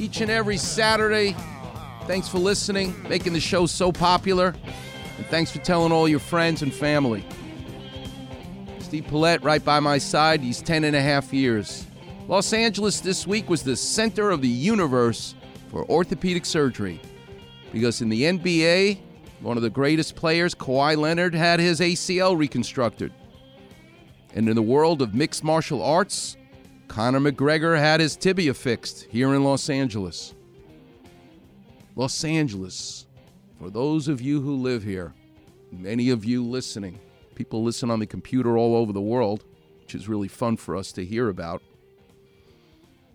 each and every Saturday. Thanks for listening, making the show so popular. And thanks for telling all your friends and family. Steve Paulette right by my side. He's 10 and a half years. Los Angeles this week was the center of the universe for orthopedic surgery. Because in the NBA, one of the greatest players, Kawhi Leonard, had his ACL reconstructed. And in the world of mixed martial arts, Conor McGregor had his tibia fixed here in Los Angeles. Los Angeles, for those of you who live here, many of you listening, people listen on the computer all over the world, which is really fun for us to hear about.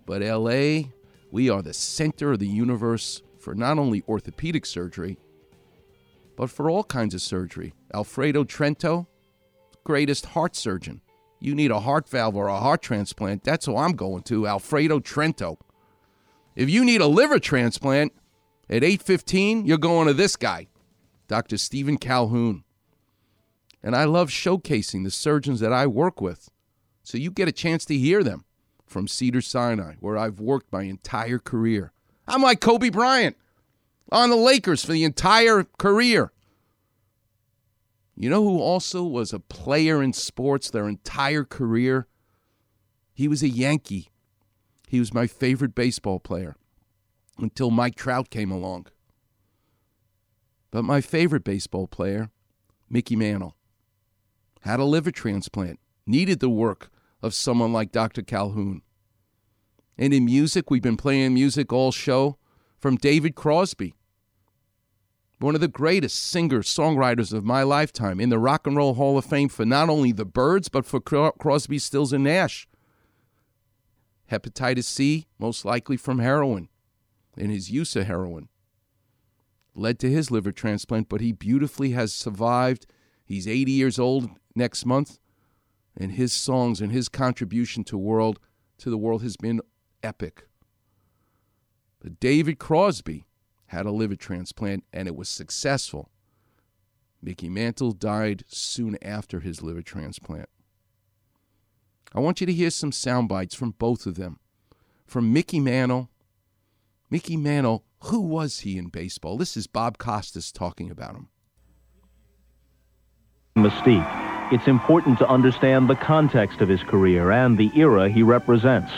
But LA, we are the center of the universe for not only orthopedic surgery, but for all kinds of surgery. Alfredo Trento, greatest heart surgeon you need a heart valve or a heart transplant, that's who I'm going to, Alfredo Trento. If you need a liver transplant at 8:15, you're going to this guy, Dr. Steven Colquhoun. And I love showcasing the surgeons that I work with. So you get a chance to hear them from Cedar Sinai, where I've worked my entire career. I'm like Kobe Bryant on the Lakers for the entire career. You know who also was a player in sports their entire career? He was a Yankee. He was my favorite baseball player until Mike Trout came along. But my favorite baseball player, Mickey Mantle, had a liver transplant, needed the work of someone like Dr. Colquhoun. And in music, we've been playing music all show from David Crosby one of the greatest singers, songwriters of my lifetime in the Rock and Roll Hall of Fame for not only the Byrds, but for Crosby, Stills, and Nash. Hepatitis C, most likely from heroin and his use of heroin, led to his liver transplant, but he beautifully has survived. He's 80 years old next month, and his songs and his contribution to world to the world has been epic. But David Crosby, had a liver transplant, and it was successful. Mickey Mantle died soon after his liver transplant. I want you to hear some sound bites from both of them. From Mickey Mantle. Mickey Mantle, who was he in baseball? This is Bob Costas talking about him. Mystique. It's important to understand the context of his career and the era he represents.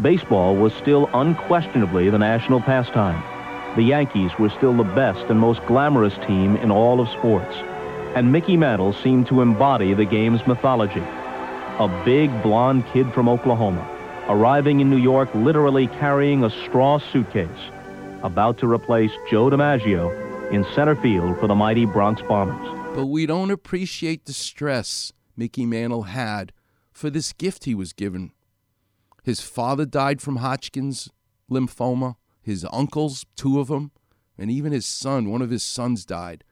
Baseball was still unquestionably the national pastime the Yankees were still the best and most glamorous team in all of sports. And Mickey Mantle seemed to embody the game's mythology. A big blond kid from Oklahoma, arriving in New York literally carrying a straw suitcase, about to replace Joe DiMaggio in center field for the mighty Bronx Bombers. But we don't appreciate the stress Mickey Mantle had for this gift he was given. His father died from Hodgkin's lymphoma his uncles, two of them, and even his son, one of his sons died.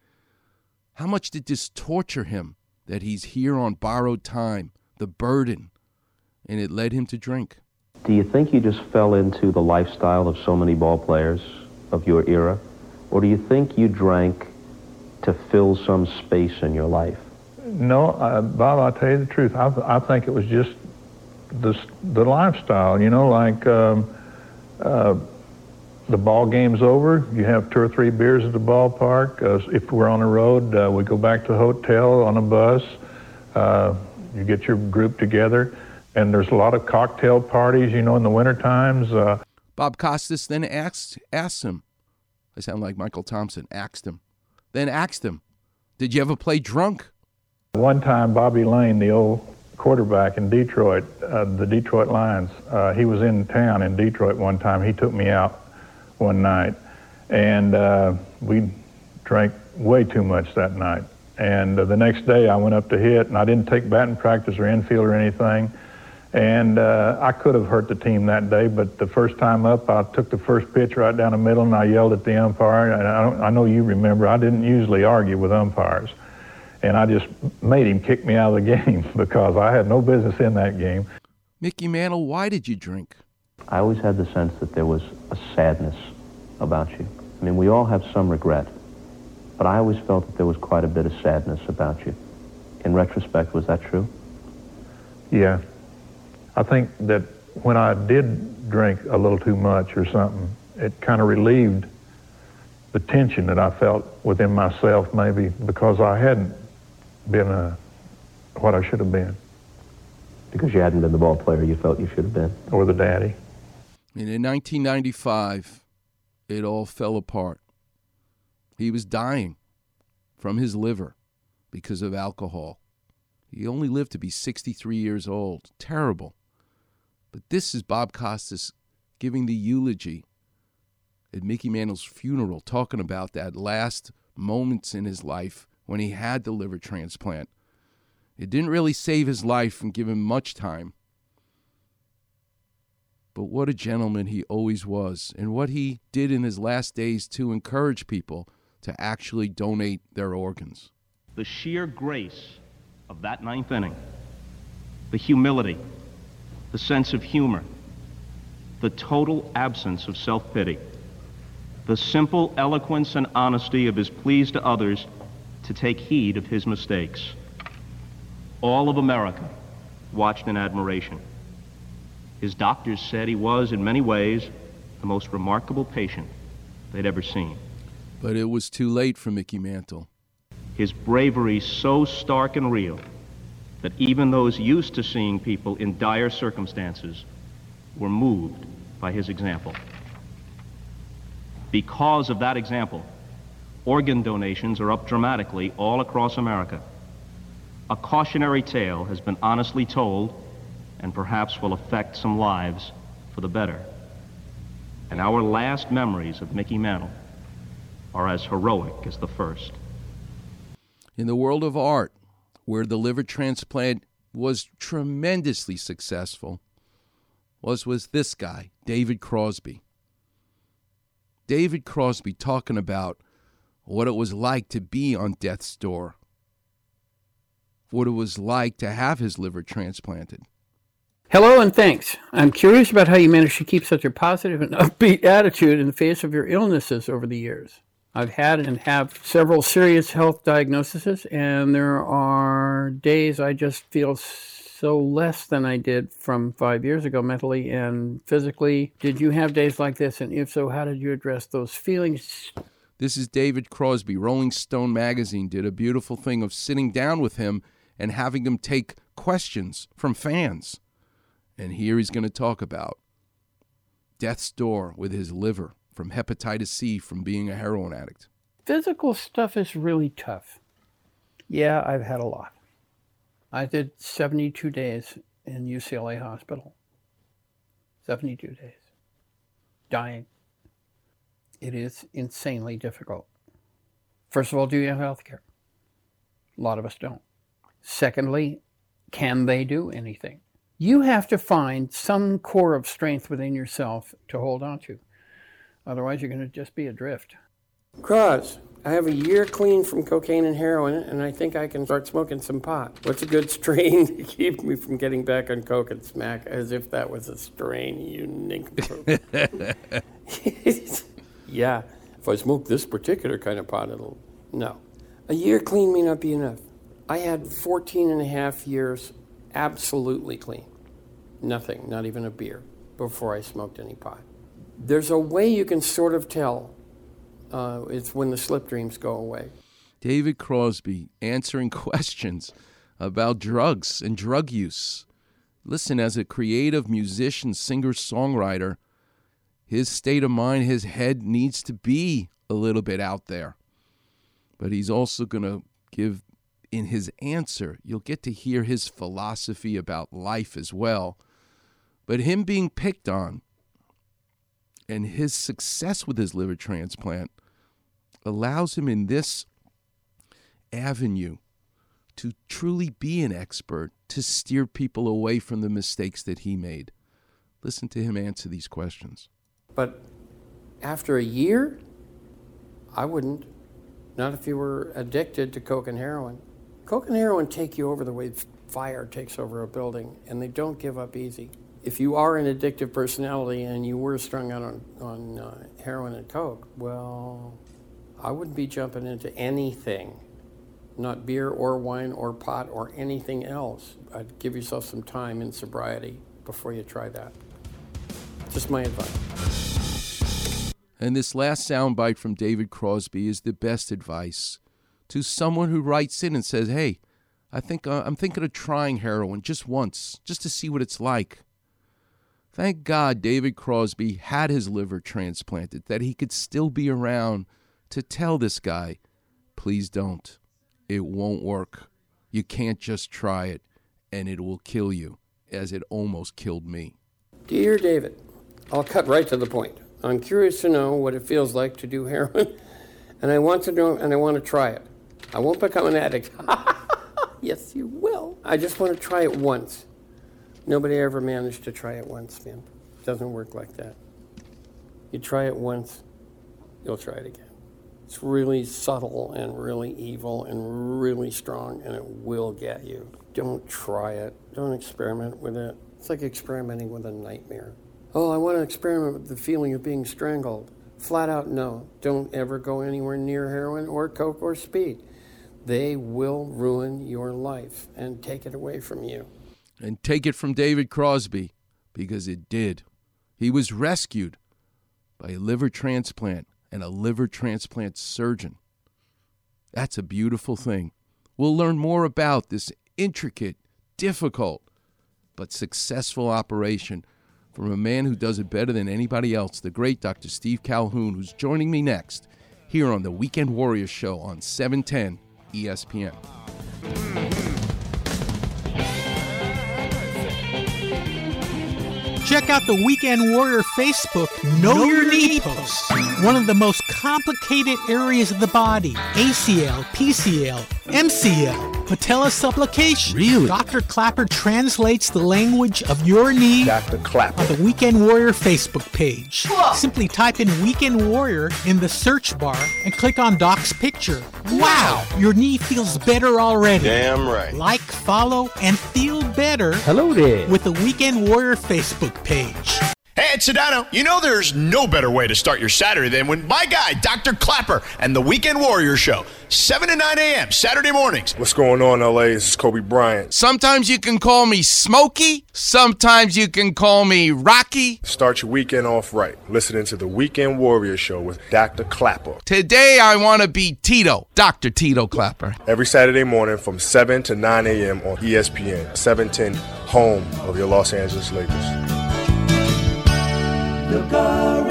How much did this torture him that he's here on borrowed time, the burden, and it led him to drink? Do you think you just fell into the lifestyle of so many ball players of your era? Or do you think you drank to fill some space in your life? No, uh, Bob, I'll tell you the truth. I, I think it was just the, the lifestyle, you know, like um, uh, the ball game's over. You have two or three beers at the ballpark. Uh, if we're on the road, uh, we go back to the hotel on a bus. Uh, you get your group together, and there's a lot of cocktail parties, you know, in the winter times. Uh. Bob Costas then asked, asked him, I sound like Michael Thompson, asked him, then asked him, did you ever play drunk? One time, Bobby Layne, the old quarterback in Detroit, uh, the Detroit Lions, uh, he was in town in Detroit one time. He took me out one night, and uh, we drank way too much that night. And uh, the next day I went up to hit, and I didn't take batting practice or infield or anything. And uh, I could have hurt the team that day, but the first time up, I took the first pitch right down the middle, and I yelled at the umpire. And I, don't, I know you remember, I didn't usually argue with umpires. And I just made him kick me out of the game because I had no business in that game. Mickey Mantle, why did you drink? I always had the sense that there was a sadness about you. I mean, we all have some regret, but I always felt that there was quite a bit of sadness about you. In retrospect, was that true? Yeah. I think that when I did drink a little too much or something, it kind of relieved the tension that I felt within myself, maybe because I hadn't been a, what I should have been. Because you hadn't been the ball player you felt you should have been. Or the daddy. And in 1995, it all fell apart. He was dying from his liver because of alcohol. He only lived to be 63 years old. Terrible. But this is Bob Costas giving the eulogy at Mickey Mantle's funeral, talking about that last moments in his life when he had the liver transplant. It didn't really save his life and give him much time. But what a gentleman he always was, and what he did in his last days to encourage people to actually donate their organs. The sheer grace of that ninth inning, the humility, the sense of humor, the total absence of self pity, the simple eloquence and honesty of his pleas to others to take heed of his mistakes. All of America watched in admiration. His doctors said he was, in many ways, the most remarkable patient they'd ever seen. But it was too late for Mickey Mantle. His bravery so stark and real that even those used to seeing people in dire circumstances were moved by his example. Because of that example, organ donations are up dramatically all across America. A cautionary tale has been honestly told and perhaps will affect some lives for the better. And our last memories of Mickey Mantle are as heroic as the first. In the world of art, where the liver transplant was tremendously successful, was was this guy, David Crosby. David Crosby talking about what it was like to be on death's door, what it was like to have his liver transplanted. Hello and thanks. I'm curious about how you managed to keep such a positive and upbeat attitude in the face of your illnesses over the years. I've had and have several serious health diagnoses, and there are days I just feel so less than I did from five years ago mentally and physically. Did you have days like this? And if so, how did you address those feelings? This is David Crosby. Rolling Stone magazine did a beautiful thing of sitting down with him and having him take questions from fans. And here he's going to talk about death's door with his liver from hepatitis C from being a heroin addict. Physical stuff is really tough. Yeah, I've had a lot. I did 72 days in UCLA hospital. 72 days. Dying. It is insanely difficult. First of all, do you have health care? A lot of us don't. Secondly, can they do anything? You have to find some core of strength within yourself to hold on to. Otherwise, you're going to just be adrift. Cross, I have a year clean from cocaine and heroin, and I think I can start smoking some pot. What's a good strain to keep me from getting back on coke and smack? As if that was a strain, you nincompoop. yeah, if I smoke this particular kind of pot, it'll. No. A year clean may not be enough. I had 14 and a half years absolutely clean. Nothing, not even a beer, before I smoked any pot. There's a way you can sort of tell. Uh, it's when the slip dreams go away. David Crosby answering questions about drugs and drug use. Listen, as a creative musician, singer, songwriter, his state of mind, his head needs to be a little bit out there. But he's also going to give, in his answer, you'll get to hear his philosophy about life as well. But him being picked on and his success with his liver transplant allows him in this avenue to truly be an expert, to steer people away from the mistakes that he made? Listen to him answer these questions. But after a year, I wouldn't. Not if you were addicted to coke and heroin. Coke and heroin take you over the way fire takes over a building, and they don't give up easy. If you are an addictive personality and you were strung out on, on uh, heroin and coke, well, I wouldn't be jumping into anything, not beer or wine or pot or anything else. I'd give yourself some time in sobriety before you try that. Just my advice. And this last soundbite from David Crosby is the best advice to someone who writes in and says, "Hey, I think uh, I'm thinking of trying heroin just once, just to see what it's like." Thank God David Crosby had his liver transplanted, that he could still be around to tell this guy, please don't. It won't work. You can't just try it, and it will kill you, as it almost killed me. Dear David, I'll cut right to the point. I'm curious to know what it feels like to do heroin, and I want to know and I want to try it. I won't become an addict. yes, you will. I just want to try it once. Nobody ever managed to try it once, man. It doesn't work like that. You try it once, you'll try it again. It's really subtle and really evil and really strong, and it will get you. Don't try it. Don't experiment with it. It's like experimenting with a nightmare. Oh, I want to experiment with the feeling of being strangled. Flat out, no. Don't ever go anywhere near heroin or coke or speed. They will ruin your life and take it away from you and take it from David Crosby because it did. He was rescued by a liver transplant and a liver transplant surgeon. That's a beautiful thing. We'll learn more about this intricate, difficult, but successful operation from a man who does it better than anybody else, the great Dr. Steve Colquhoun, who's joining me next here on the Weekend Warriors Show on 710 ESPN. Check out the Weekend Warrior Facebook Know, know Your Knee posts. One of the most complicated areas of the body ACL, PCL, MCL, patella subluxation. Really? Dr. Klapper translates the language of your knee Dr. Klapper. on the Weekend Warrior Facebook page. Whoa. Simply type in Weekend Warrior in the search bar and click on Doc's picture. Wow, your knee feels better already. Damn right. Like, follow, and feel better. Hello there. With the Weekend Warrior Facebook page. Hey, it's Sedano. You know there's no better way to start your Saturday than when my guy, Dr. Klapper, and the Weekend Warrior Show, 7 to 9 a.m. Saturday mornings. What's going on, LA? This is Kobe Bryant. Sometimes you can call me Smokey. Sometimes you can call me Rocky. Start your weekend off right. Listening to the Weekend Warrior Show with Dr. Klapper. Today I want to be Tito, Dr. Tito Klapper. Every Saturday morning from 7 to 9 a.m. on ESPN, 710, home of your Los Angeles Lakers. Look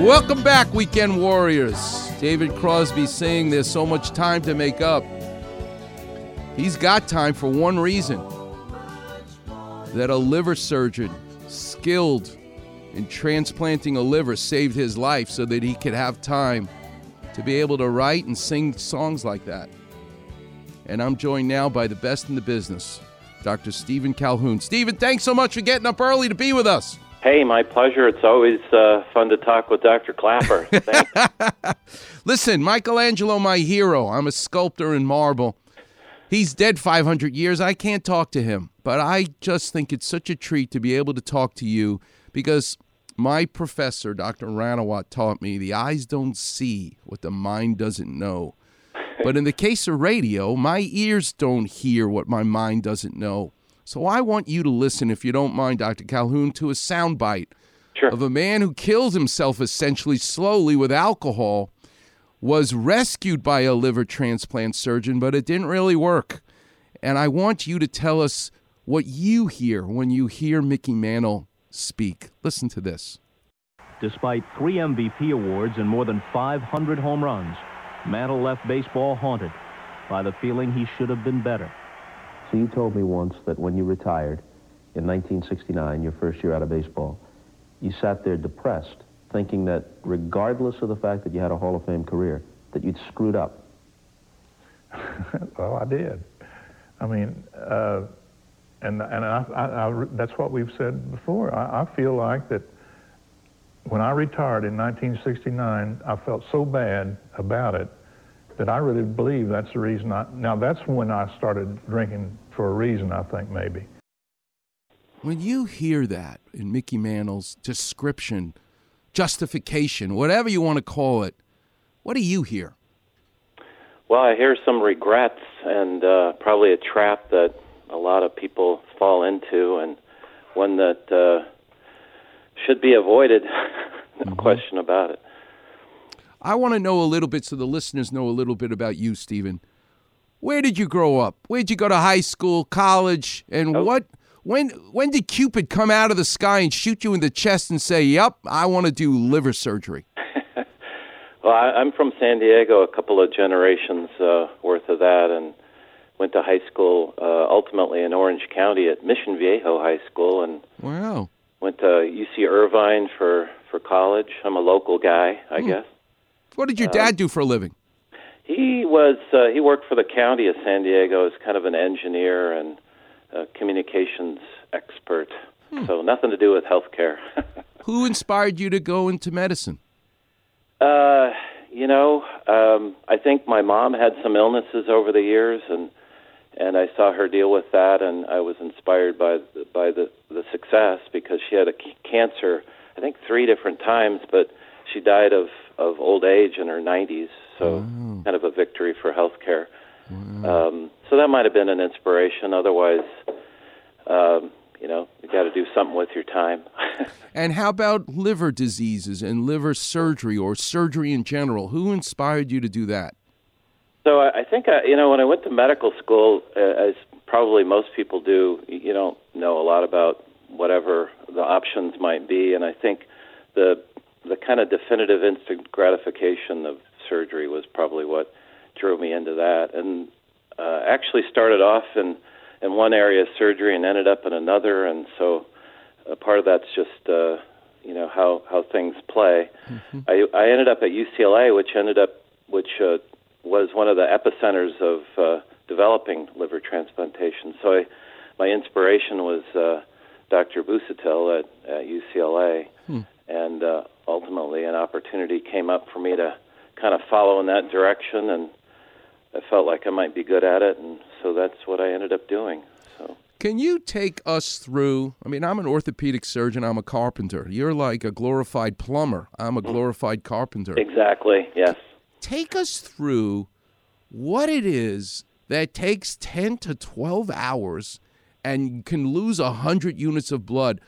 Welcome back, Weekend Warriors. David Crosby saying there's so much time to make up. He's got time for one reason that a liver surgeon skilled in transplanting a liver saved his life so that he could have time to be able to write and sing songs like that. And I'm joined now by the best in the business, Dr. Steven Colquhoun. Steven, thanks so much for getting up early to be with us. Hey, my pleasure. It's always uh, fun to talk with Dr. Klapper. Listen, Michelangelo, my hero. I'm a sculptor in marble. He's dead 500 years. I can't talk to him, but I just think it's such a treat to be able to talk to you because my professor, Dr. Ranawat, taught me the eyes don't see what the mind doesn't know. But in the case of radio, my ears don't hear what my mind doesn't know. So I want you to listen, if you don't mind, Dr. Colquhoun, to a soundbite sure. of a man who kills himself essentially slowly with alcohol was rescued by a liver transplant surgeon, but it didn't really work. And I want you to tell us what you hear when you hear Mickey Mantle speak. Listen to this. Despite three MVP awards and more than 500 home runs, Mantle left baseball haunted by the feeling he should have been better. So you told me once that when you retired in 1969, your first year out of baseball, you sat there depressed, thinking that regardless of the fact that you had a Hall of Fame career, that you'd screwed up. well, I did. I mean, uh, and and I, I, I, that's what we've said before. I, I feel like that when I retired in 1969, I felt so bad about it that I really believe that's the reason I. Now that's when I started drinking for a reason. I think maybe. When you hear that in Mickey Mantle's description, justification, whatever you want to call it, what do you hear? Well, I hear some regrets and uh, probably a trap that a lot of people fall into, and one that uh, should be avoided. no mm-hmm. question about it. I want to know a little bit, so the listeners know a little bit about you, Steven. Where did you grow up? Where did you go to high school, college, and oh. what? When when did Cupid come out of the sky and shoot you in the chest and say, "Yep, I want to do liver surgery"? well, I, I'm from San Diego, a couple of generations uh, worth of that, and went to high school uh, ultimately in Orange County at Mission Viejo High School, and wow, went to UC Irvine for for college. I'm a local guy, I hmm. guess. What did your uh, dad do for a living? He was uh, he worked for the county of San Diego as kind of an engineer and a communications expert. Hmm. So nothing to do with healthcare. Who inspired you to go into medicine? Uh, you know, um, I think my mom had some illnesses over the years, and and I saw her deal with that, and I was inspired by the, by the the success because she had a c- cancer, I think three different times, but she died of of old age in her 90s, so wow. kind of a victory for healthcare. Wow. Um, so that might have been an inspiration. Otherwise, um, you know, you got to do something with your time. and how about liver diseases and liver surgery or surgery in general? Who inspired you to do that? So I, think I, you know when I went to medical school, uh, as probably most people do, you don't know a lot about whatever the options might be, and I think the the kind of definitive instant gratification of surgery was probably what drove me into that, and uh, actually started off in in one area of surgery and ended up in another, and so a part of that's just uh, you know how how things play. Mm-hmm. I I ended up at UCLA, which ended up which uh, was one of the epicenters of uh, developing liver transplantation. So I, my inspiration was uh, Dr. Busuttil at, at UCLA, hmm. And uh, ultimately an opportunity came up for me to kind of follow in that direction, and I felt like I might be good at it, and so that's what I ended up doing. So. Can you take us through? I mean, I'm an orthopedic surgeon. I'm a carpenter. You're like a glorified plumber. I'm a glorified carpenter. Exactly. Yes. Take us through what it is that takes 10 to 12 hours and can lose 100 units of blood.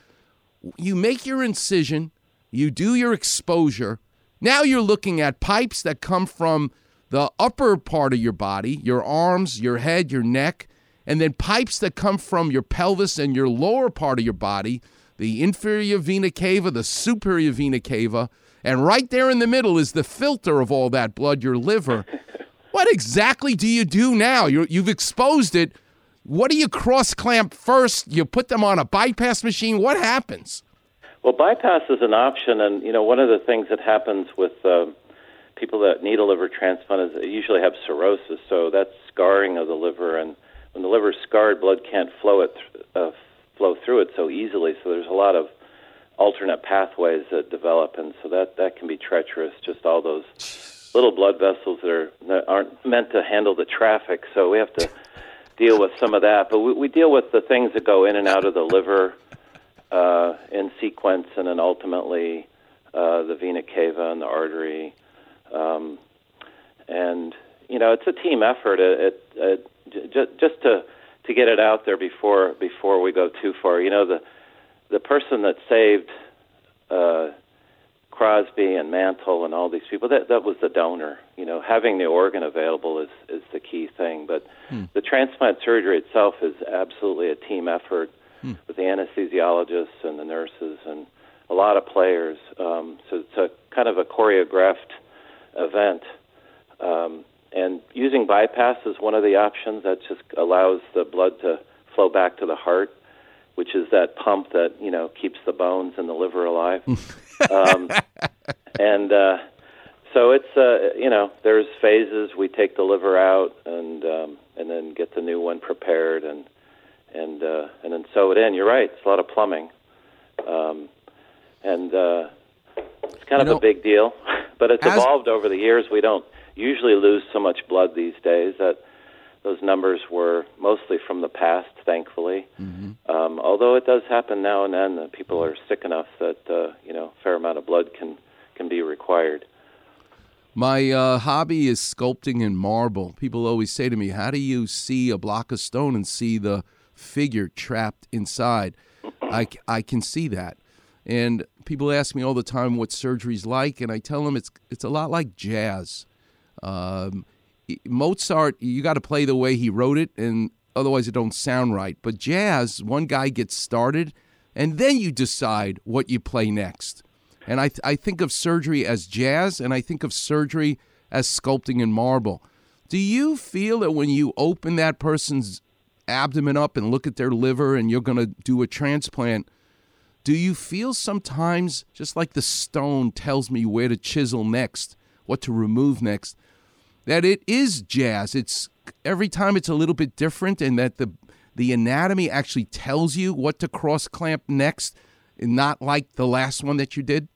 You make your incision, you do your exposure. Now you're looking at pipes that come from the upper part of your body, your arms, your head, your neck, and then pipes that come from your pelvis and your lower part of your body, the inferior vena cava, the superior vena cava, and right there in the middle is the filter of all that blood, your liver. what exactly do you do now? you you've exposed it. What do you cross clamp first? You put them on a bypass machine. What happens? Well, bypass is an option, and you know one of the things that happens with uh, people that need a liver transplant is they usually have cirrhosis, so that's scarring of the liver, and when the liver is scarred, blood can't flow it uh, flow through it so easily. So there's a lot of alternate pathways that develop, and so that that can be treacherous. Just all those little blood vessels that are that aren't meant to handle the traffic, so we have to deal with some of that. But we, we deal with the things that go in and out of the liver uh, in sequence, and then ultimately uh, the vena cava and the artery. Um, and you know, it's a team effort. It, it, it just just to to get it out there before before we go too far. You know, the the person that saved uh, Crosby and Mantle and all these people. That that was the donor. You know, having the organ available is is the key thing. But Hmm. the transplant surgery itself is absolutely a team effort Hmm. with the anesthesiologists and the nurses and a lot of players. Um, so it's a kind of a choreographed event. Um, and using bypass is one of the options that just allows the blood to flow back to the heart, which is that pump that you know keeps the bones and the liver alive. um, and uh, so it's uh, you know there's phases. We take the liver out and um, and then get the new one prepared and and uh, and then sew it in. You're right. It's a lot of plumbing, um, and uh, it's kind You of know, a big deal. But it's as- evolved over the years. We don't usually lose so much blood these days. That those numbers were mostly from the past, thankfully. Mm-hmm. Um, although it does happen now and then that people are sick enough that uh, you know a fair amount of blood can can be required. My uh, hobby is sculpting in marble. People always say to me, How do you see a block of stone and see the figure trapped inside? I, I can see that. And people ask me all the time what surgery's like, and I tell them it's, it's a lot like jazz. Um, Mozart, you got to play the way he wrote it, and otherwise it don't sound right. But jazz, one guy gets started, and then you decide what you play next. And I, I think of surgery as jazz, and I think of surgery as sculpting in marble. Do you feel that when you open that person's abdomen up and look at their liver and you're going to do a transplant, do you feel sometimes, just like the stone tells me where to chisel next, what to remove next, that it is jazz? It's every time it's a little bit different, and that the the anatomy actually tells you what to cross clamp next, and not like the last one that you did.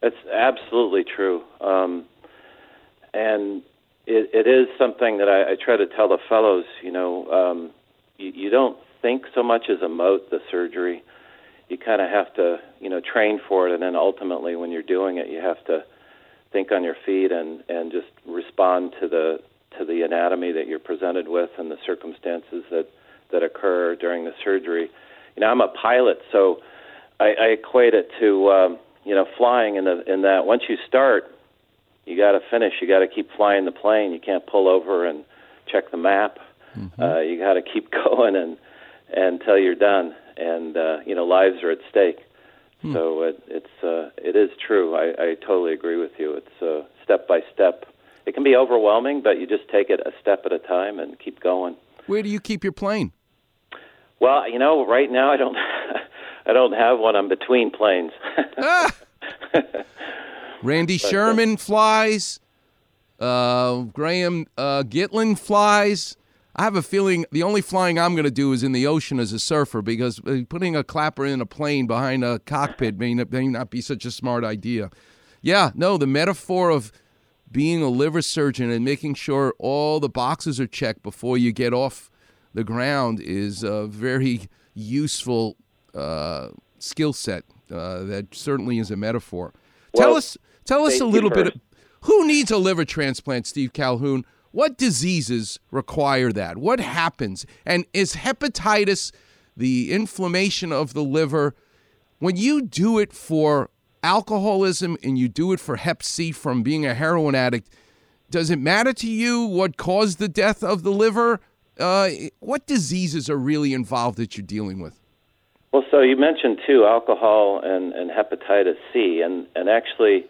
That's absolutely true. Um, and it, it is something that I, I try to tell the fellows, you know, um, you, you don't think so much as moat, the surgery. You kind of have to, you know, train for it, and then ultimately when you're doing it, you have to think on your feet and, and just respond to the to the anatomy that you're presented with and the circumstances that, that occur during the surgery. You know, I'm a pilot, so I, I equate it to um, you know flying in the in that once you start, you got to finish. You got to keep flying the plane. You can't pull over and check the map. Uh, you got to keep going and until you're done. And uh, you know lives are at stake. So it, it's uh, it is true. I, I totally agree with you. It's uh, step by step. It can be overwhelming, but you just take it a step at a time and keep going. Where do you keep your plane? Well, you know, right now I don't I don't have one. I'm between planes. Randy uh, Sherman flies. Uh, Graham uh, Gitlin flies. I have a feeling the only flying I'm going to do is in the ocean as a surfer because uh, putting a clapper in a plane behind a cockpit may not, may not be such a smart idea. Yeah, no, the metaphor of being a liver surgeon and making sure all the boxes are checked before you get off the ground is a very useful uh, skill set. Uh, that certainly is a metaphor. tell us, tell us a little bit. Of, who needs a liver transplant, Steve Colquhoun? What diseases require that? What happens? And is hepatitis, the inflammation of the liver, when you do it for alcoholism and you do it for Hep C from being a heroin addict, does it matter to you what caused the death of the liver? Uh, what diseases are really involved that you're dealing with? Well, so you mentioned too alcohol and, and hepatitis C, and and actually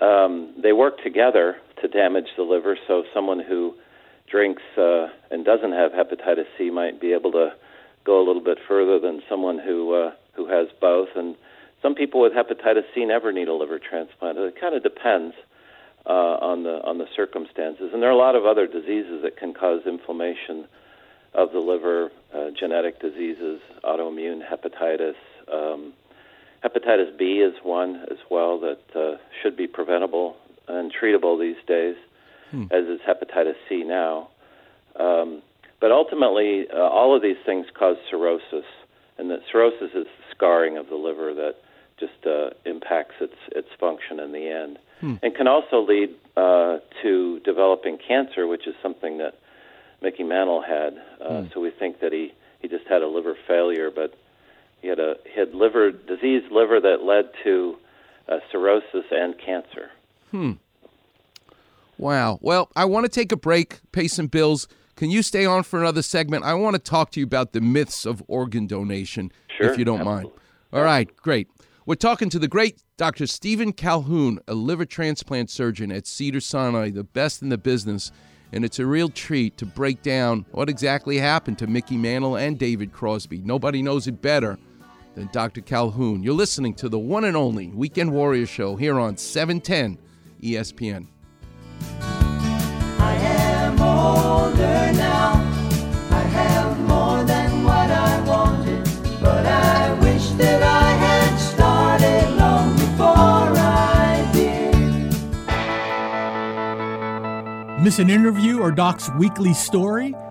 um, they work together to damage the liver. So someone who drinks uh, and doesn't have hepatitis C might be able to go a little bit further than someone who uh, who has both. And some people with hepatitis C never need a liver transplant. It kind of depends uh, on the on the circumstances. And there are a lot of other diseases that can cause inflammation of the liver, uh, genetic diseases, autoimmune hepatitis. Um, hepatitis B is one as well that uh, should be preventable and treatable these days, as is hepatitis C now. Um, but ultimately, uh, all of these things cause cirrhosis, and that cirrhosis is the scarring of the liver that just uh, impacts its its function in the end, and can also lead uh, to developing cancer, which is something that Mickey Mantle had. Uh, So we think that he he just had a liver failure, but he had a he had liver diseased liver that led to uh, cirrhosis and cancer. Hmm. Wow. Well, I want to take a break, pay some bills. Can you stay on for another segment? I want to talk to you about the myths of organ donation, Sure, if you don't mind. All right, great. We're talking to the great Dr. Steven Colquhoun, a liver transplant surgeon at Cedar Sinai, the best in the business. And it's a real treat to break down what exactly happened to Mickey Mantle and David Crosby. Nobody knows it better than Dr. Colquhoun. You're listening to the one and only Weekend Warrior Show here on E 710 ESPN. I am older now. I have more than what I wanted, but I wish that I had started long before I did. Miss an interview or Doc's weekly story?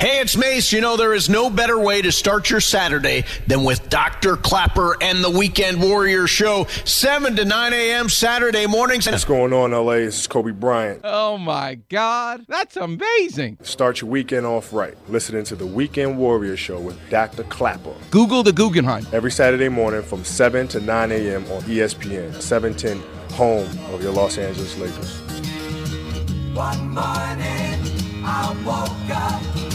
Hey, it's Mace. You know, there is no better way to start your Saturday than with Dr. Klapper and the Weekend Warrior Show, 7 to 9 a.m. Saturday mornings. What's going on, LA? This is Kobe Bryant. Oh my God, that's amazing. Start your weekend off right. Listening to the Weekend Warrior Show with Dr. Klapper. Google the Guggenheim. Every Saturday morning from 7 to 9 a.m. on ESPN, 710, home of your Los Angeles Lakers. One morning I woke up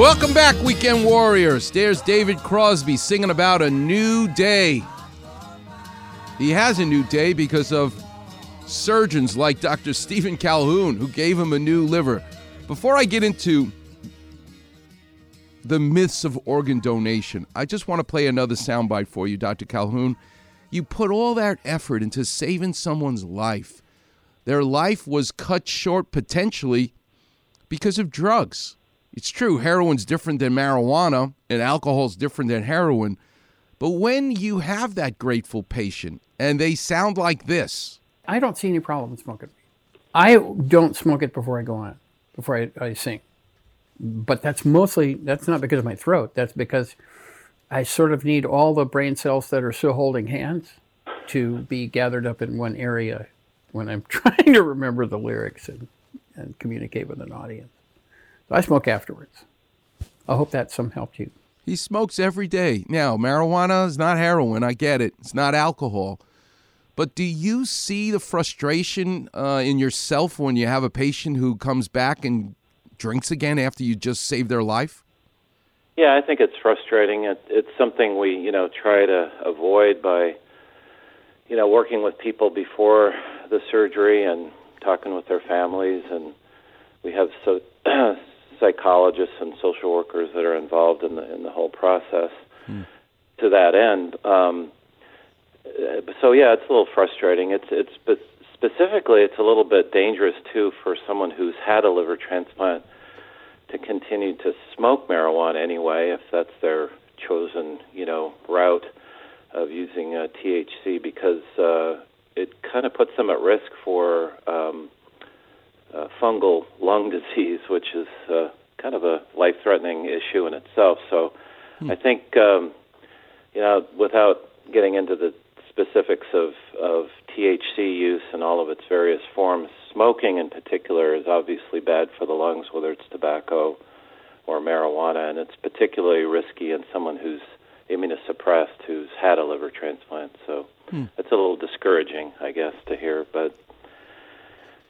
Welcome back, Weekend Warriors. There's David Crosby singing about a new day. He has a new day because of surgeons like Dr. Steven Colquhoun, who gave him a new liver. Before I get into the myths of organ donation, I just want to play another soundbite for you, Dr. Colquhoun. You put all that effort into saving someone's life. Their life was cut short potentially because of drugs. It's true, heroin's different than marijuana, and alcohol's different than heroin. But when you have that grateful patient and they sound like this, I don't see any problem with smoking. I don't smoke it before I go on, before I, I sing. But that's mostly, that's not because of my throat. That's because I sort of need all the brain cells that are still holding hands to be gathered up in one area when I'm trying to remember the lyrics and, and communicate with an audience. So I smoke afterwards. I hope that some helped you. he smokes every day. Now, marijuana is not heroin. I get it. It's not alcohol. But do you see the frustration uh, in yourself when you have a patient who comes back and drinks again after you just saved their life? Yeah, I think it's frustrating. It, it's something we, you know, try to avoid by, you know, working with people before the surgery and talking with their families, and we have so psychologists and social workers that are involved in the in the whole process. To that end, um, so yeah, it's a little frustrating. It's it's but specifically, it's a little bit dangerous too for someone who's had a liver transplant to continue to smoke marijuana anyway, if that's their chosen, you know, route of using uh, THC, because uh, it kind of puts them at risk for um, uh, fungal lung disease, which is uh, kind of a life-threatening issue in itself. So, I think, um, you know, without getting into the specifics of, of THC use and all of its various forms, smoking in particular is obviously bad for the lungs, whether it's tobacco or marijuana, and it's particularly risky in someone who's immunosuppressed who's had a liver transplant. So Hmm. it's a little discouraging, I guess, to hear. But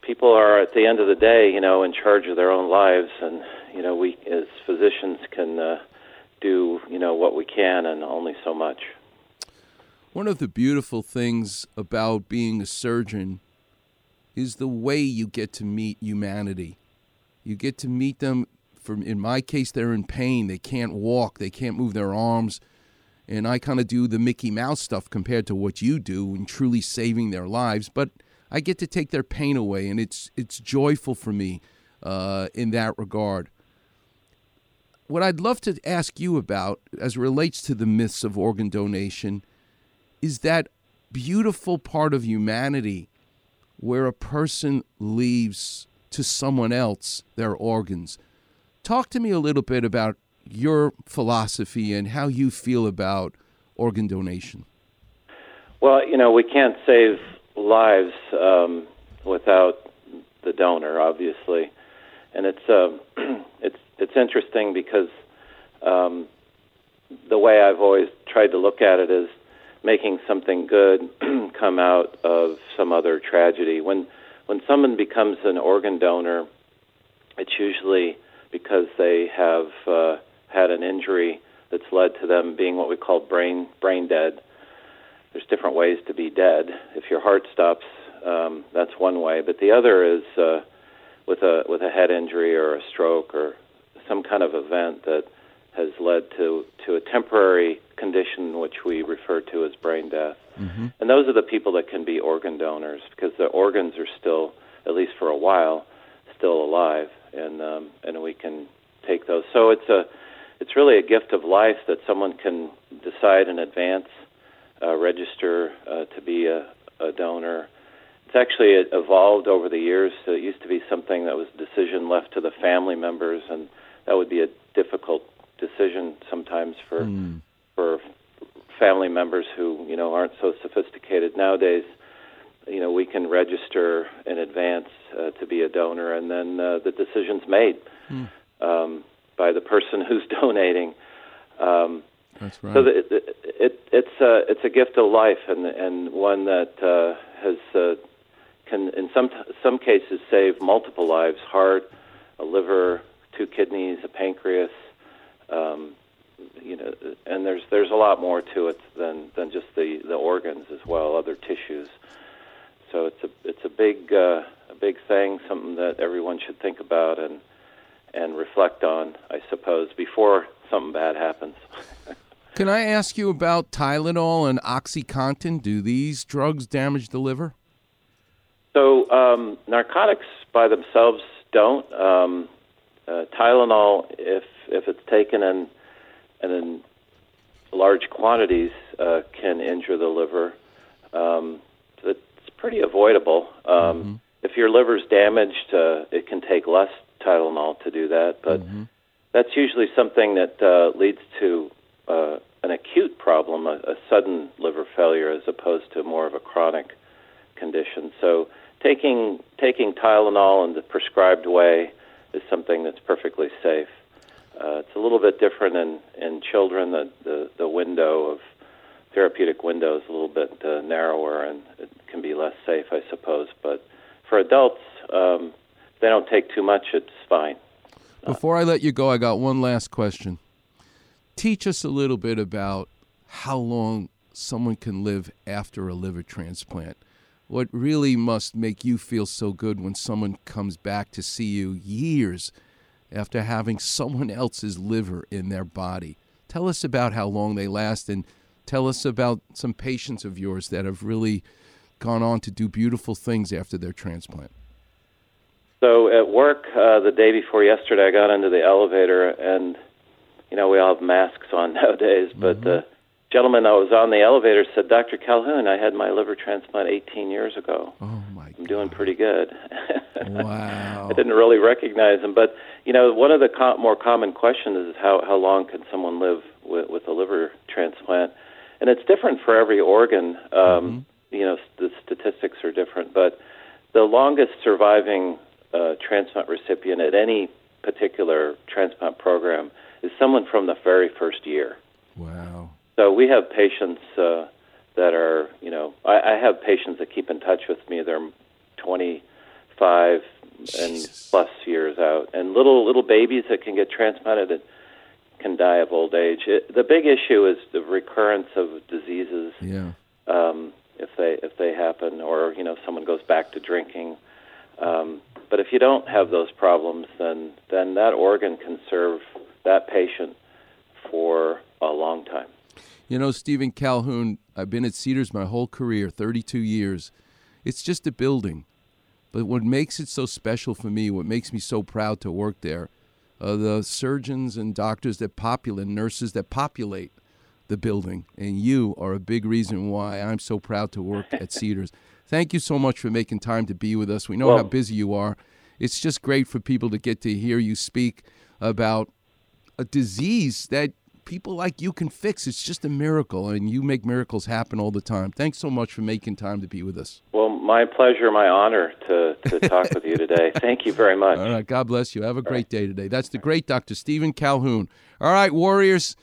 people are, at the end of the day, you know, in charge of their own lives, and you know, we as physicians can uh, do, you know, what we can, and only so much. One of the beautiful things about being a surgeon is the way you get to meet humanity. You get to meet them from in my case they're in pain, they can't walk, they can't move their arms, and I kind of do the Mickey Mouse stuff compared to what you do in truly saving their lives, but I get to take their pain away and it's it's joyful for me uh, in that regard. What I'd love to ask you about as relates to the myths of organ donation is that beautiful part of humanity where a person leaves to someone else their organs. Talk to me a little bit about your philosophy and how you feel about organ donation. Well, you know, we can't save lives um, without the donor, obviously, and it's uh, it's it's interesting because um, the way I've always tried to look at it is making something good come out of some other tragedy. When when someone becomes an organ donor, it's usually because they have uh, had an injury that's led to them being what we call brain brain dead. There's different ways to be dead. If your heart stops, um, that's one way, but the other is uh, with a with a head injury or a stroke or some kind of event that has led to to a temporary condition which we refer to as brain death. Mm-hmm. And those are the people that can be organ donors because the organs are still, at least for a while, still alive, and um, and we can take those. So it's a it's really a gift of life that someone can decide in advance, uh, register uh, to be a, a donor. It's actually evolved over the years. So it used to be something that was a decision left to the family members, and that would be a difficult decision sometimes for Mm. for family members who you know aren't so sophisticated nowadays. You know, we can register in advance uh, to be a donor, and then uh, the decision's made Hmm. um, by the person who's donating. Um, That's right. so the, it, it, it's a it's a gift of life, and and one that uh, has uh, can in some some cases save multiple lives: heart, a liver, two kidneys, a pancreas. Um, you know, and there's there's a lot more to it than than just the the organs as well, other tissues. So it's a it's a big uh, a big thing, something that everyone should think about and and reflect on, I suppose, before something bad happens. Can I ask you about Tylenol and OxyContin? Do these drugs damage the liver? So um, narcotics by themselves don't. Um, uh, Tylenol, if if it's taken in and in large quantities, uh, can injure the liver. Um, so it's pretty avoidable. Um, If your liver's damaged, uh, it can take less Tylenol to do that, but that's usually something that uh, leads to uh, an acute problem, a, a sudden liver failure, as opposed to more of a chronic condition. So taking taking Tylenol in the prescribed way is something that's perfectly safe. Uh, it's a little bit different in in children. The the, the window of therapeutic window is a little bit uh, narrower, and it can be less safe, I suppose. But for adults, um, they don't take too much, it's fine. Before I let you go, I got one last question. Teach us a little bit about how long someone can live after a liver transplant. What really must make you feel so good when someone comes back to see you years after having someone else's liver in their body? Tell us about how long they last and tell us about some patients of yours that have really gone on to do beautiful things after their transplant. So at work uh, the day before yesterday, I got into the elevator, and you know we all have masks on nowadays. But the gentleman that was on the elevator said, "Dr. Colquhoun, I had my liver transplant 18 years ago. Oh my! I'm doing pretty good." Wow. I didn't really recognize him, but you know, one of the more common questions is how how long can someone live with, with a liver transplant? And it's different for every organ. Um, You know, the statistics are different, but the longest surviving uh, transplant recipient at any particular transplant program is someone from the very first year. Wow. So we have patients uh, that are, you know, I, I have patients that keep in touch with me. They're 25 and plus years out, and little little babies that can get transplanted that can die of old age. It, the big issue is the recurrence of diseases Yeah. um, if they if they happen, or you know, someone goes back to drinking. Um, but if you don't have those problems, then then that organ can serve that patient for a long time. You know, Steven Colquhoun, I've been at Cedars my whole career, 32 years. It's just a building. But what makes it so special for me, what makes me so proud to work there, are the surgeons and doctors that populate, nurses that populate the building, and you are a big reason why I'm so proud to work at Cedars. Thank you so much for making time to be with us. We know Well- how busy you are. It's just great for people to get to hear you speak about a disease that people like you can fix. It's just a miracle, and you make miracles happen all the time. Thanks so much for making time to be with us. Well, my pleasure, my honor to, to talk with you today. Thank you very much. All right. God bless you. Have a great day today. That's the great Dr. Steven Colquhoun. All right, Warriors.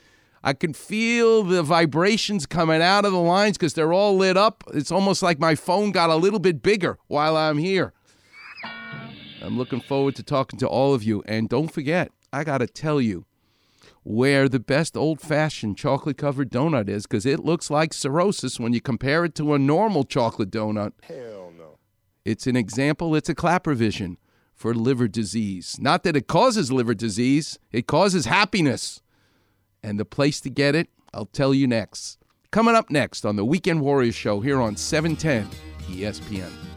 I can feel the vibrations coming out of the lines because they're all lit up. It's almost like my phone got a little bit bigger while I'm here. I'm looking forward to talking to all of you. And don't forget, I got to tell you where the best old fashioned chocolate covered donut is because it looks like cirrhosis when you compare it to a normal chocolate donut. Hell no. It's an example, it's a Klapper vision for liver disease. Not that it causes liver disease, it causes happiness. And the place to get it, I'll tell you next. Coming up next on the Weekend Warriors Show here on E 710 ESPN.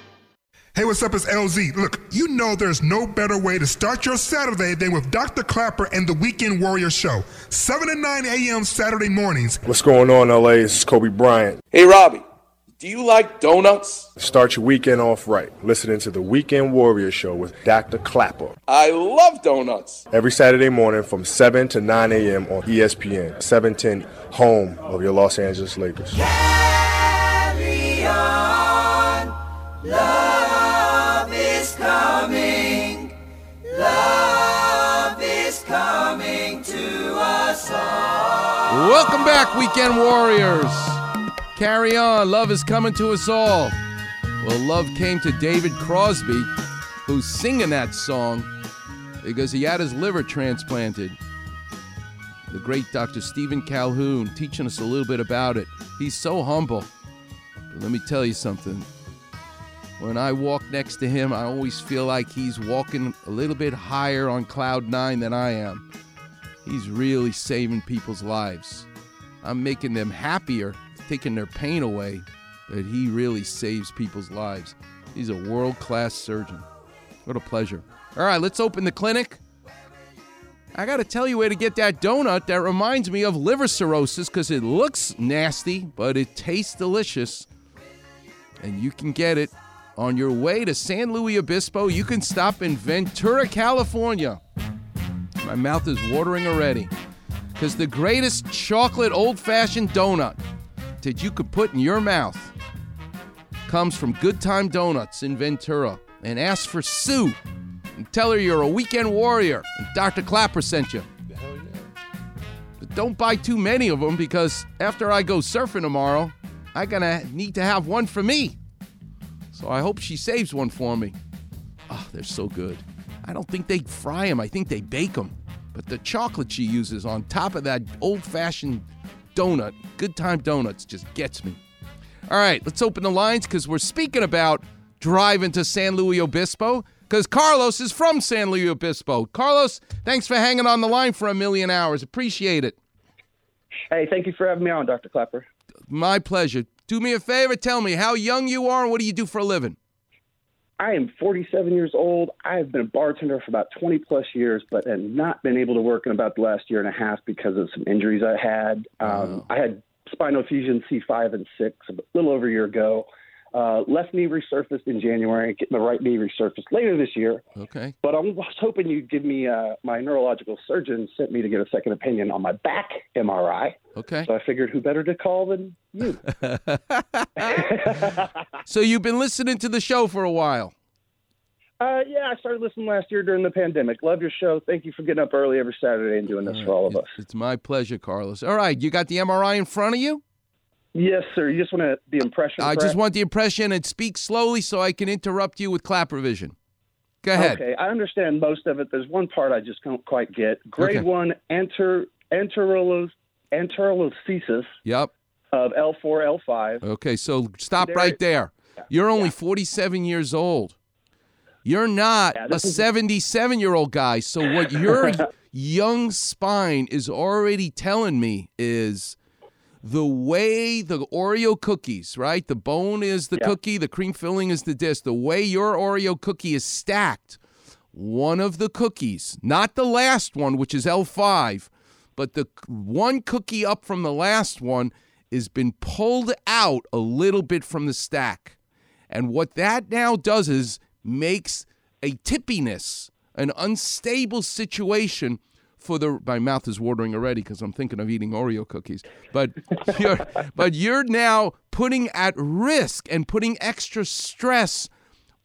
Hey, what's up? It's LZ. Look, you know there's no better way to start your Saturday than with Dr. Klapper and the Weekend Warrior Show. 7 to 9 a.m. Saturday mornings. What's going on, LA? It's Kobe Bryant. Hey, Robbie, do you like donuts? Start your weekend off right, listening to the Weekend Warrior Show with Dr. Klapper. I love donuts. Every Saturday morning from 7 to 9 a.m. on ESPN, 710, home of your Los Angeles Lakers. Carry on. Love Welcome back, Weekend Warriors. Carry on. Love is coming to us all. Well, love came to David Crosby, who's singing that song because he had his liver transplanted. The great Dr. Steven Colquhoun teaching us a little bit about it. He's so humble. But let me tell you something. When I walk next to him, I always feel like he's walking a little bit higher on cloud nine than I am. He's really saving people's lives. I'm making them happier, taking their pain away, but he really saves people's lives. He's a world class surgeon. What a pleasure. All right, let's open the clinic. I got to tell you where to get that donut that reminds me of liver cirrhosis because it looks nasty, but it tastes delicious. And you can get it on your way to San Luis Obispo. You can stop in Ventura, California. My mouth is watering already. Because the greatest chocolate old fashioned donut that you could put in your mouth comes from Good Time Donuts in Ventura. And ask for Sue and tell her you're a weekend warrior and Dr. Klapper sent you. But don't buy too many of them because after I go surfing tomorrow, I'm gonna need to have one for me. So I hope she saves one for me. Oh, they're so good. I don't think they fry them, I think they bake them. But the chocolate she uses on top of that old fashioned donut, good time donuts, just gets me. All right, let's open the lines because we're speaking about driving to San Luis Obispo because Carlos is from San Luis Obispo. Carlos, thanks for hanging on the line for a million hours. Appreciate it. Hey, thank you for having me on, Dr. Klapper. My pleasure. Do me a favor, tell me how young you are and what do you do for a living? I am 47 years old. I have been a bartender for about 20 plus years, but have not been able to work in about the last year and a half because of some injuries I had. Um, I had spinal fusion C5 and 6 a little over a year ago. Uh, left knee resurfaced in January, getting the right knee resurfaced later this year. Okay. But I was hoping you'd give me, uh, my neurological surgeon sent me to get a second opinion on my back MRI. Okay. So I figured who better to call than you. So you've been listening to the show for a while. Uh, yeah, I started listening last year during the pandemic. Love your show. Thank you for getting up early every Saturday and doing this for all of us. It's my pleasure, Carlos. All right, you got the MRI in front of you? Yes, sir. You just want to, the impression. I just want the impression and speak slowly so I can interrupt you with clap revision. Go ahead. Okay, I understand most of it. There's one part I just don't quite get. Grade Okay. one enter Yep. of L4 L5. Okay, so stop There- right there. You're only 47 years old. You're not Yeah, a 77 year old guy. So, what your young spine is already telling me is the way the Oreo cookies, right? The bone is the Yeah. cookie, the cream filling is the disc. The way your Oreo cookie is stacked, one of the cookies, not the last one, which is L5, but the one cookie up from the last one has been pulled out a little bit from the stack. And what that now does is makes a tippiness, an unstable situation for the my mouth is watering already because I'm thinking of eating Oreo cookies. But you're but you're now putting at risk and putting extra stress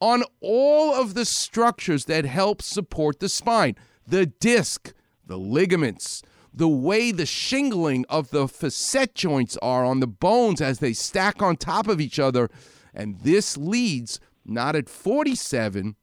on all of the structures that help support the spine. The disc, the ligaments, the way the shingling of the facet joints are on the bones as they stack on top of each other. And this leads not at 47,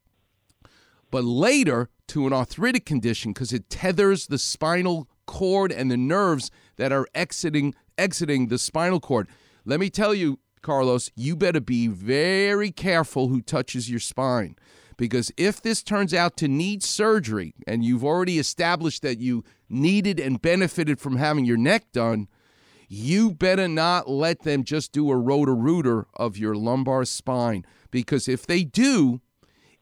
but later to an arthritic condition because it tethers the spinal cord and the nerves that are exiting exiting the spinal cord. Let me tell you, Carlos, you better be very careful who touches your spine because if this turns out to need surgery and you've already established that you needed and benefited from having your neck done, you better not let them just do a rotor rooter of your lumbar spine because if they do,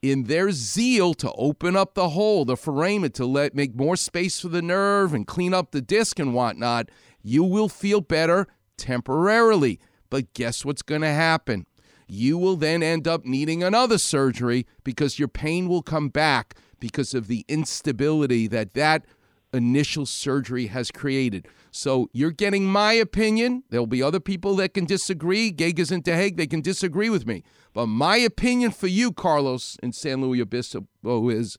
in their zeal to open up the hole, the foramen, to let make more space for the nerve and clean up the disc and whatnot, you will feel better temporarily. But guess what's going to happen? You will then end up needing another surgery because your pain will come back because of the instability that that initial surgery has created. So you're getting my opinion. There'll be other people that can disagree. Gag is into Hague, they can disagree with me. But my opinion for you, Carlos, in San Luis Obispo is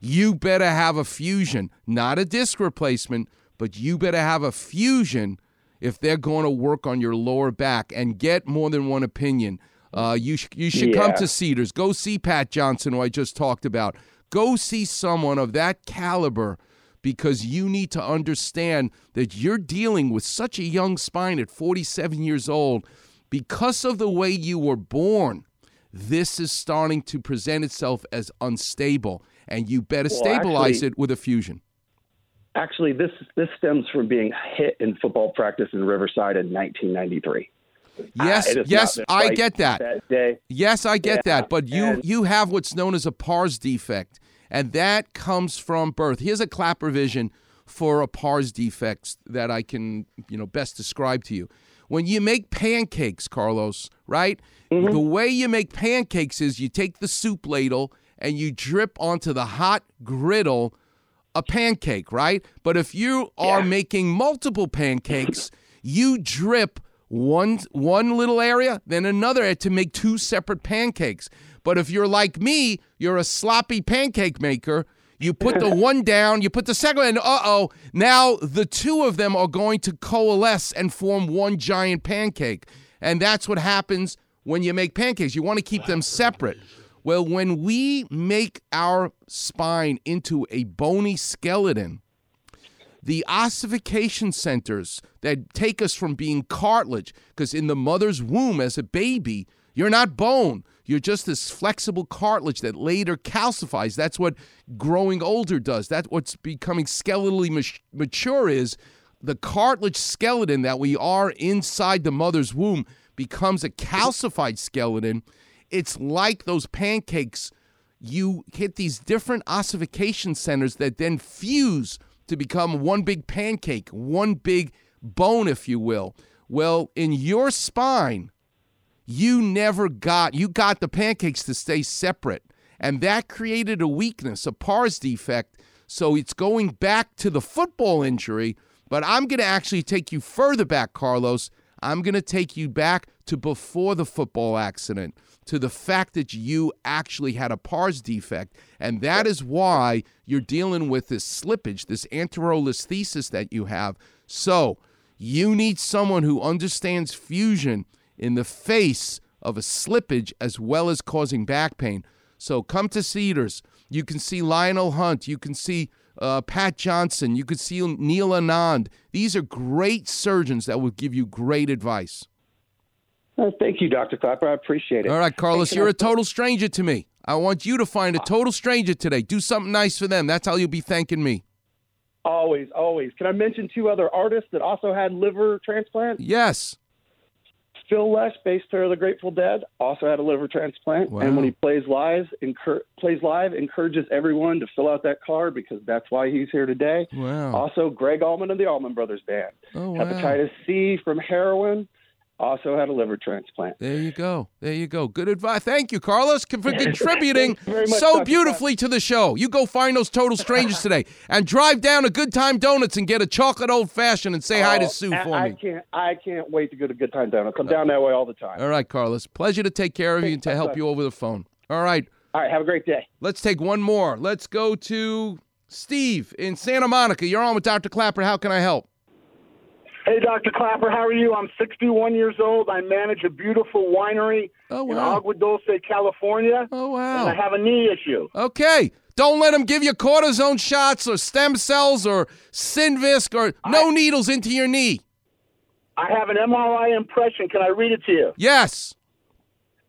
you better have a fusion, not a disc replacement, but you better have a fusion if they're going to work on your lower back and get more than one opinion. Uh, you, sh- you should come to Cedars. Go see Pat Johnson, who I just talked about. Go see someone of that caliber because you need to understand that you're dealing with such a young spine at 47 years old. Because of the way you were born, this is starting to present itself as unstable, and you better Well, stabilize actually- it with a fusion. Actually, this this stems from being hit in football practice in Riverside in 1993. Yes, Uh, yes, I get that. That day. Yes, I get Yeah, that. But you and- you have what's known as a pars defect, and that comes from birth. Here's a clap vision for a pars defect that I can you know best describe to you. When you make pancakes, Carlos, right? Mm-hmm. The way you make pancakes is you take the soup ladle and you drip onto the hot griddle a pancake, right? But if you are making multiple pancakes, you drip one one little area, then another to make two separate pancakes. But if you're like me, you're a sloppy pancake maker. You put the one down, you put the second one, and uh oh, now the two of them are going to coalesce and form one giant pancake. And that's what happens when you make pancakes. You want to keep them separate. Well, when we make our spine into a bony skeleton, the ossification centers that take us from being cartilage, because in the mother's womb as a baby, you're not bone. You're just this flexible cartilage that later calcifies. That's what growing older does. That's what's becoming skeletally mature is the cartilage skeleton that we are inside the mother's womb becomes a calcified skeleton. It's like those pancakes. You hit these different ossification centers that then fuse to become one big pancake, one big bone, if you will. Well, in your spine, you never got you got the pancakes to stay separate. And that created a weakness a pars defect. So it's going back to the football injury. But i'm going to actually take you further back carlos. I'm going to take you back to before the football accident to the fact that you actually had a pars defect. And that is why you're dealing with this slippage this anterolisthesis that you have. So you need someone who understands fusion in the face of a slippage as well as causing back pain. So come to Cedars. You can see Lionel Hunt. You can see uh, Pat Johnson. You can see Neil Anand. These are great surgeons that will give you great advice. Uh, thank you, Dr. Klapper. I appreciate it. All right, Carlos, Hey, you're I- a total stranger to me. I want you to find a total stranger today. Do something nice for them. That's how you'll be thanking me. Always, always. Can I mention two other artists that also had liver transplant? Yes. Phil Lesh, bass player of the Grateful Dead, also had a liver transplant. Wow. And when he plays live, encour- plays live, encourages everyone to fill out that card because that's why he's here today. Wow. Also, Gregg Allman of the Allman Brothers Band. Oh, wow. Hepatitis C from heroin, also had a liver transplant. There you go. There you go. Good advice. Thank you, Carlos, for contributing much, so Dr. beautifully to the show. You go find those total strangers today and drive down to Good Time Donuts and get a chocolate old fashioned and say hi to Oh, Sue I- for I me. can't, I can't wait to go to Good Time Donuts. I'm uh, down that way all the time. All right, Carlos. Pleasure to take care of you and to help you over the phone. All right. All right. Have a great day. Let's take one more. Let's go to Steve in Santa Monica. You're on with Dr. Klapper. How can I help? Hey, Dr. Klapper, how are you? I'm 61 years old. I manage a beautiful winery Oh, in wow. Agua Dulce, California. Oh, wow. And I have a knee issue. Okay. Don't let them give you cortisone shots or stem cells or Synvisc or no needles into your knee. I have an MRI impression. Can I read it to you? Yes.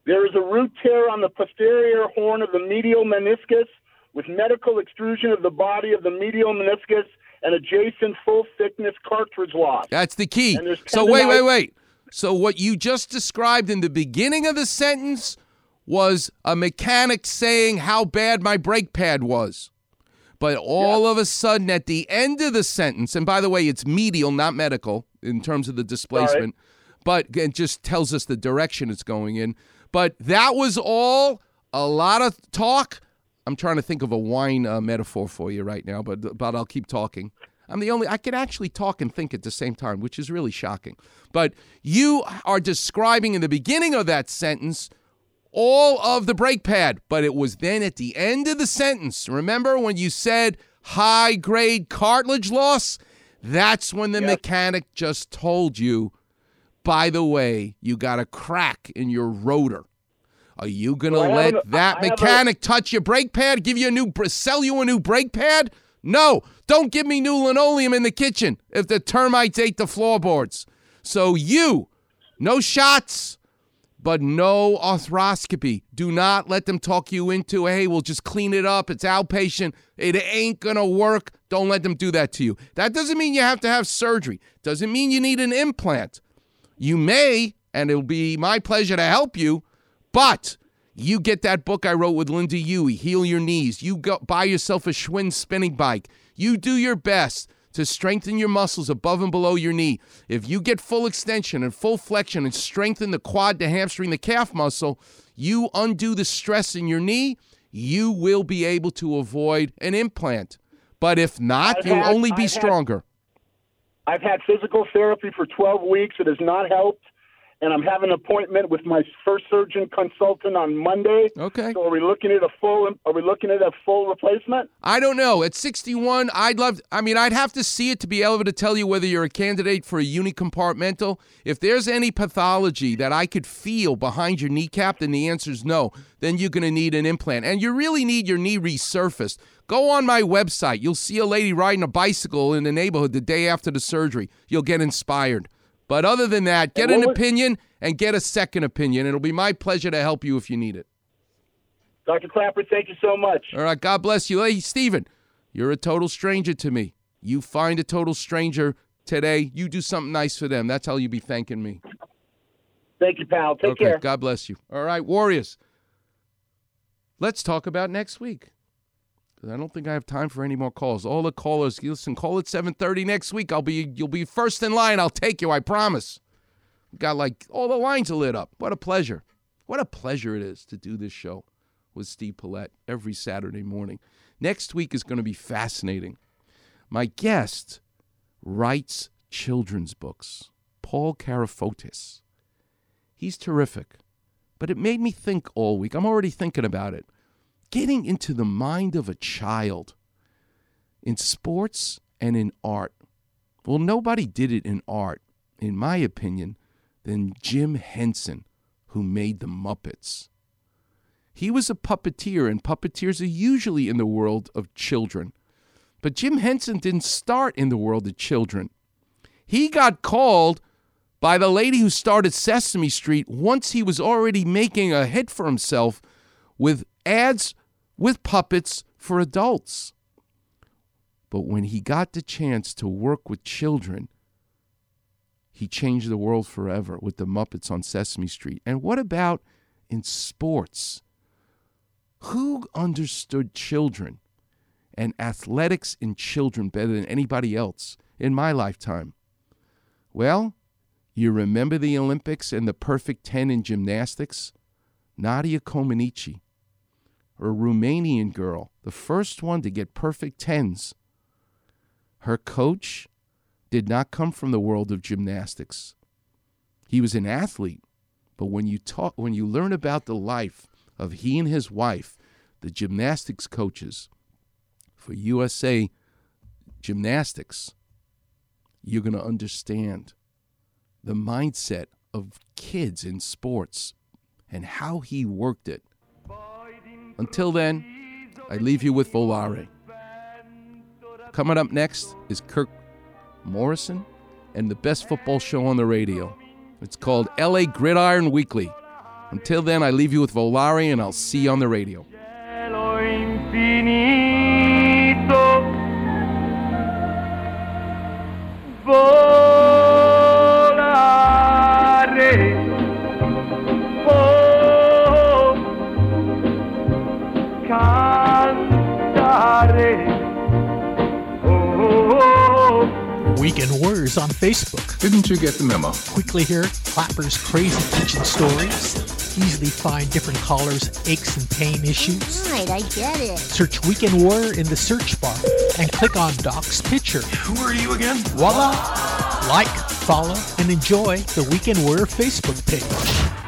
There is a root tear on the posterior horn of the medial meniscus with medical extrusion of the body of the medial meniscus and adjacent full thickness cartridge loss. That's the key. So wait, wait, wait. So what you just described in the beginning of the sentence was a mechanic saying how bad my brake pad was. But all of a sudden at the end of the sentence, and by the way, it's medial, not medical in terms of the displacement, but it just tells us the direction it's going in. But that was all a lot of talk. I'm trying to think of a wine uh, metaphor for you right now, but but I'll keep talking. I'm the only I can actually talk and think at the same time, which is really shocking. But you are describing in the beginning of that sentence all of the brake pad, but it was then at the end of the sentence. Remember when you said high grade cartilage loss? That's when the mechanic just told you, by the way, you got a crack in your rotor. Are you to Well, let a- that I have a- mechanic touch your brake pad, give you a new, sell you a new brake pad? No, don't give me new linoleum in the kitchen if the termites ate the floorboards. So you, no shots, but no arthroscopy. Do not let them talk you into, hey, we'll just clean it up. It's outpatient. It ain't to work. Don't let them do that to you. That doesn't mean you have to have surgery. Doesn't mean you need an implant. You may, and it'll be my pleasure to help you, but you get that book I wrote with Lynda Huey, Heal Your Knees. You go buy yourself a Schwinn spinning bike. You do your best to strengthen your muscles above and below your knee. If you get full extension and full flexion and strengthen the quad, the hamstring, the calf muscle, you undo the stress in your knee, you will be able to avoid an implant. But if not, I've you'll had- only be I've had- stronger. I've had physical therapy for 12 weeks. It has not helped. And I'm having an appointment with my first surgeon consultant on Monday. Okay. So are we looking at a full? Are we looking at a full replacement? I don't know. At 61, I'd love, I mean, I'd have to see it to be able to tell you whether you're a candidate for a unicompartmental. If there's any pathology that I could feel behind your kneecap, then the answer is no. Then you're going to need an implant. And you really need your knee resurfaced. Go on my website. You'll see a lady riding a bicycle in the neighborhood the day after the surgery. You'll get inspired. But other than that, get an was- opinion and get a second opinion. It'll be my pleasure to help you if you need it. Dr. Klapper, thank you so much. All right, God bless you. Hey, Steven, you're a total stranger to me. You find a total stranger today, you do something nice for them. That's how you be thanking me. Thank you, pal. Take okay, care. God bless you. All right, Warriors. Let's talk about next week. 'Cause I don't think I have time for any more calls. All the callers, listen, call at 7:30 next week. I'll be you'll be first in line. I'll take you, I promise. Got like all the lines are lit up. What a pleasure. What a pleasure it is to do this show with Steve Paulette every Saturday morning. Next week is going to be fascinating. My guest writes children's books, Paul Karafotis. He's terrific, but it made me think all week. I'm already thinking about it. Getting into the mind of a child in sports and in art. Well, nobody did it in art, in my opinion, than Jim Henson, who made the Muppets. He was a puppeteer, and puppeteers are usually in the world of children. But Jim Henson didn't start in the world of children. He got called by the lady who started Sesame Street once he was already making a hit for himself with ads with puppets for adults. But when he got the chance to work with children, he changed the world forever with the Muppets on Sesame Street. And what about in sports? Who understood children and athletics in children better than anybody else in my lifetime? Well, you remember the Olympics and the perfect 10 in gymnastics? Nadia Comaneci, a Romanian girl, the first one to get perfect 10s. Her coach did not come from the world of gymnastics. He was an athlete, but when you talk when you learn about the life of he and his wife, the gymnastics coaches for USA Gymnastics, you're going to understand the mindset of kids in sports and how he worked it. Until then, I leave you with Volare. Coming up next is Kirk Morrison and the best football show on the radio. It's called LA Gridiron Weekly. Until then, I leave you with Volare and I'll see you on the radio. Weekend Warriors on Facebook. Didn't you get the memo? Quickly hear Klapper's crazy kitchen stories. Easily find different callers' aches and pain issues. Right, I get it. Search Weekend Warrior in the search bar and click on Doc's picture. Who are you again? Voila! Like, follow, and enjoy the Weekend Warrior Facebook page.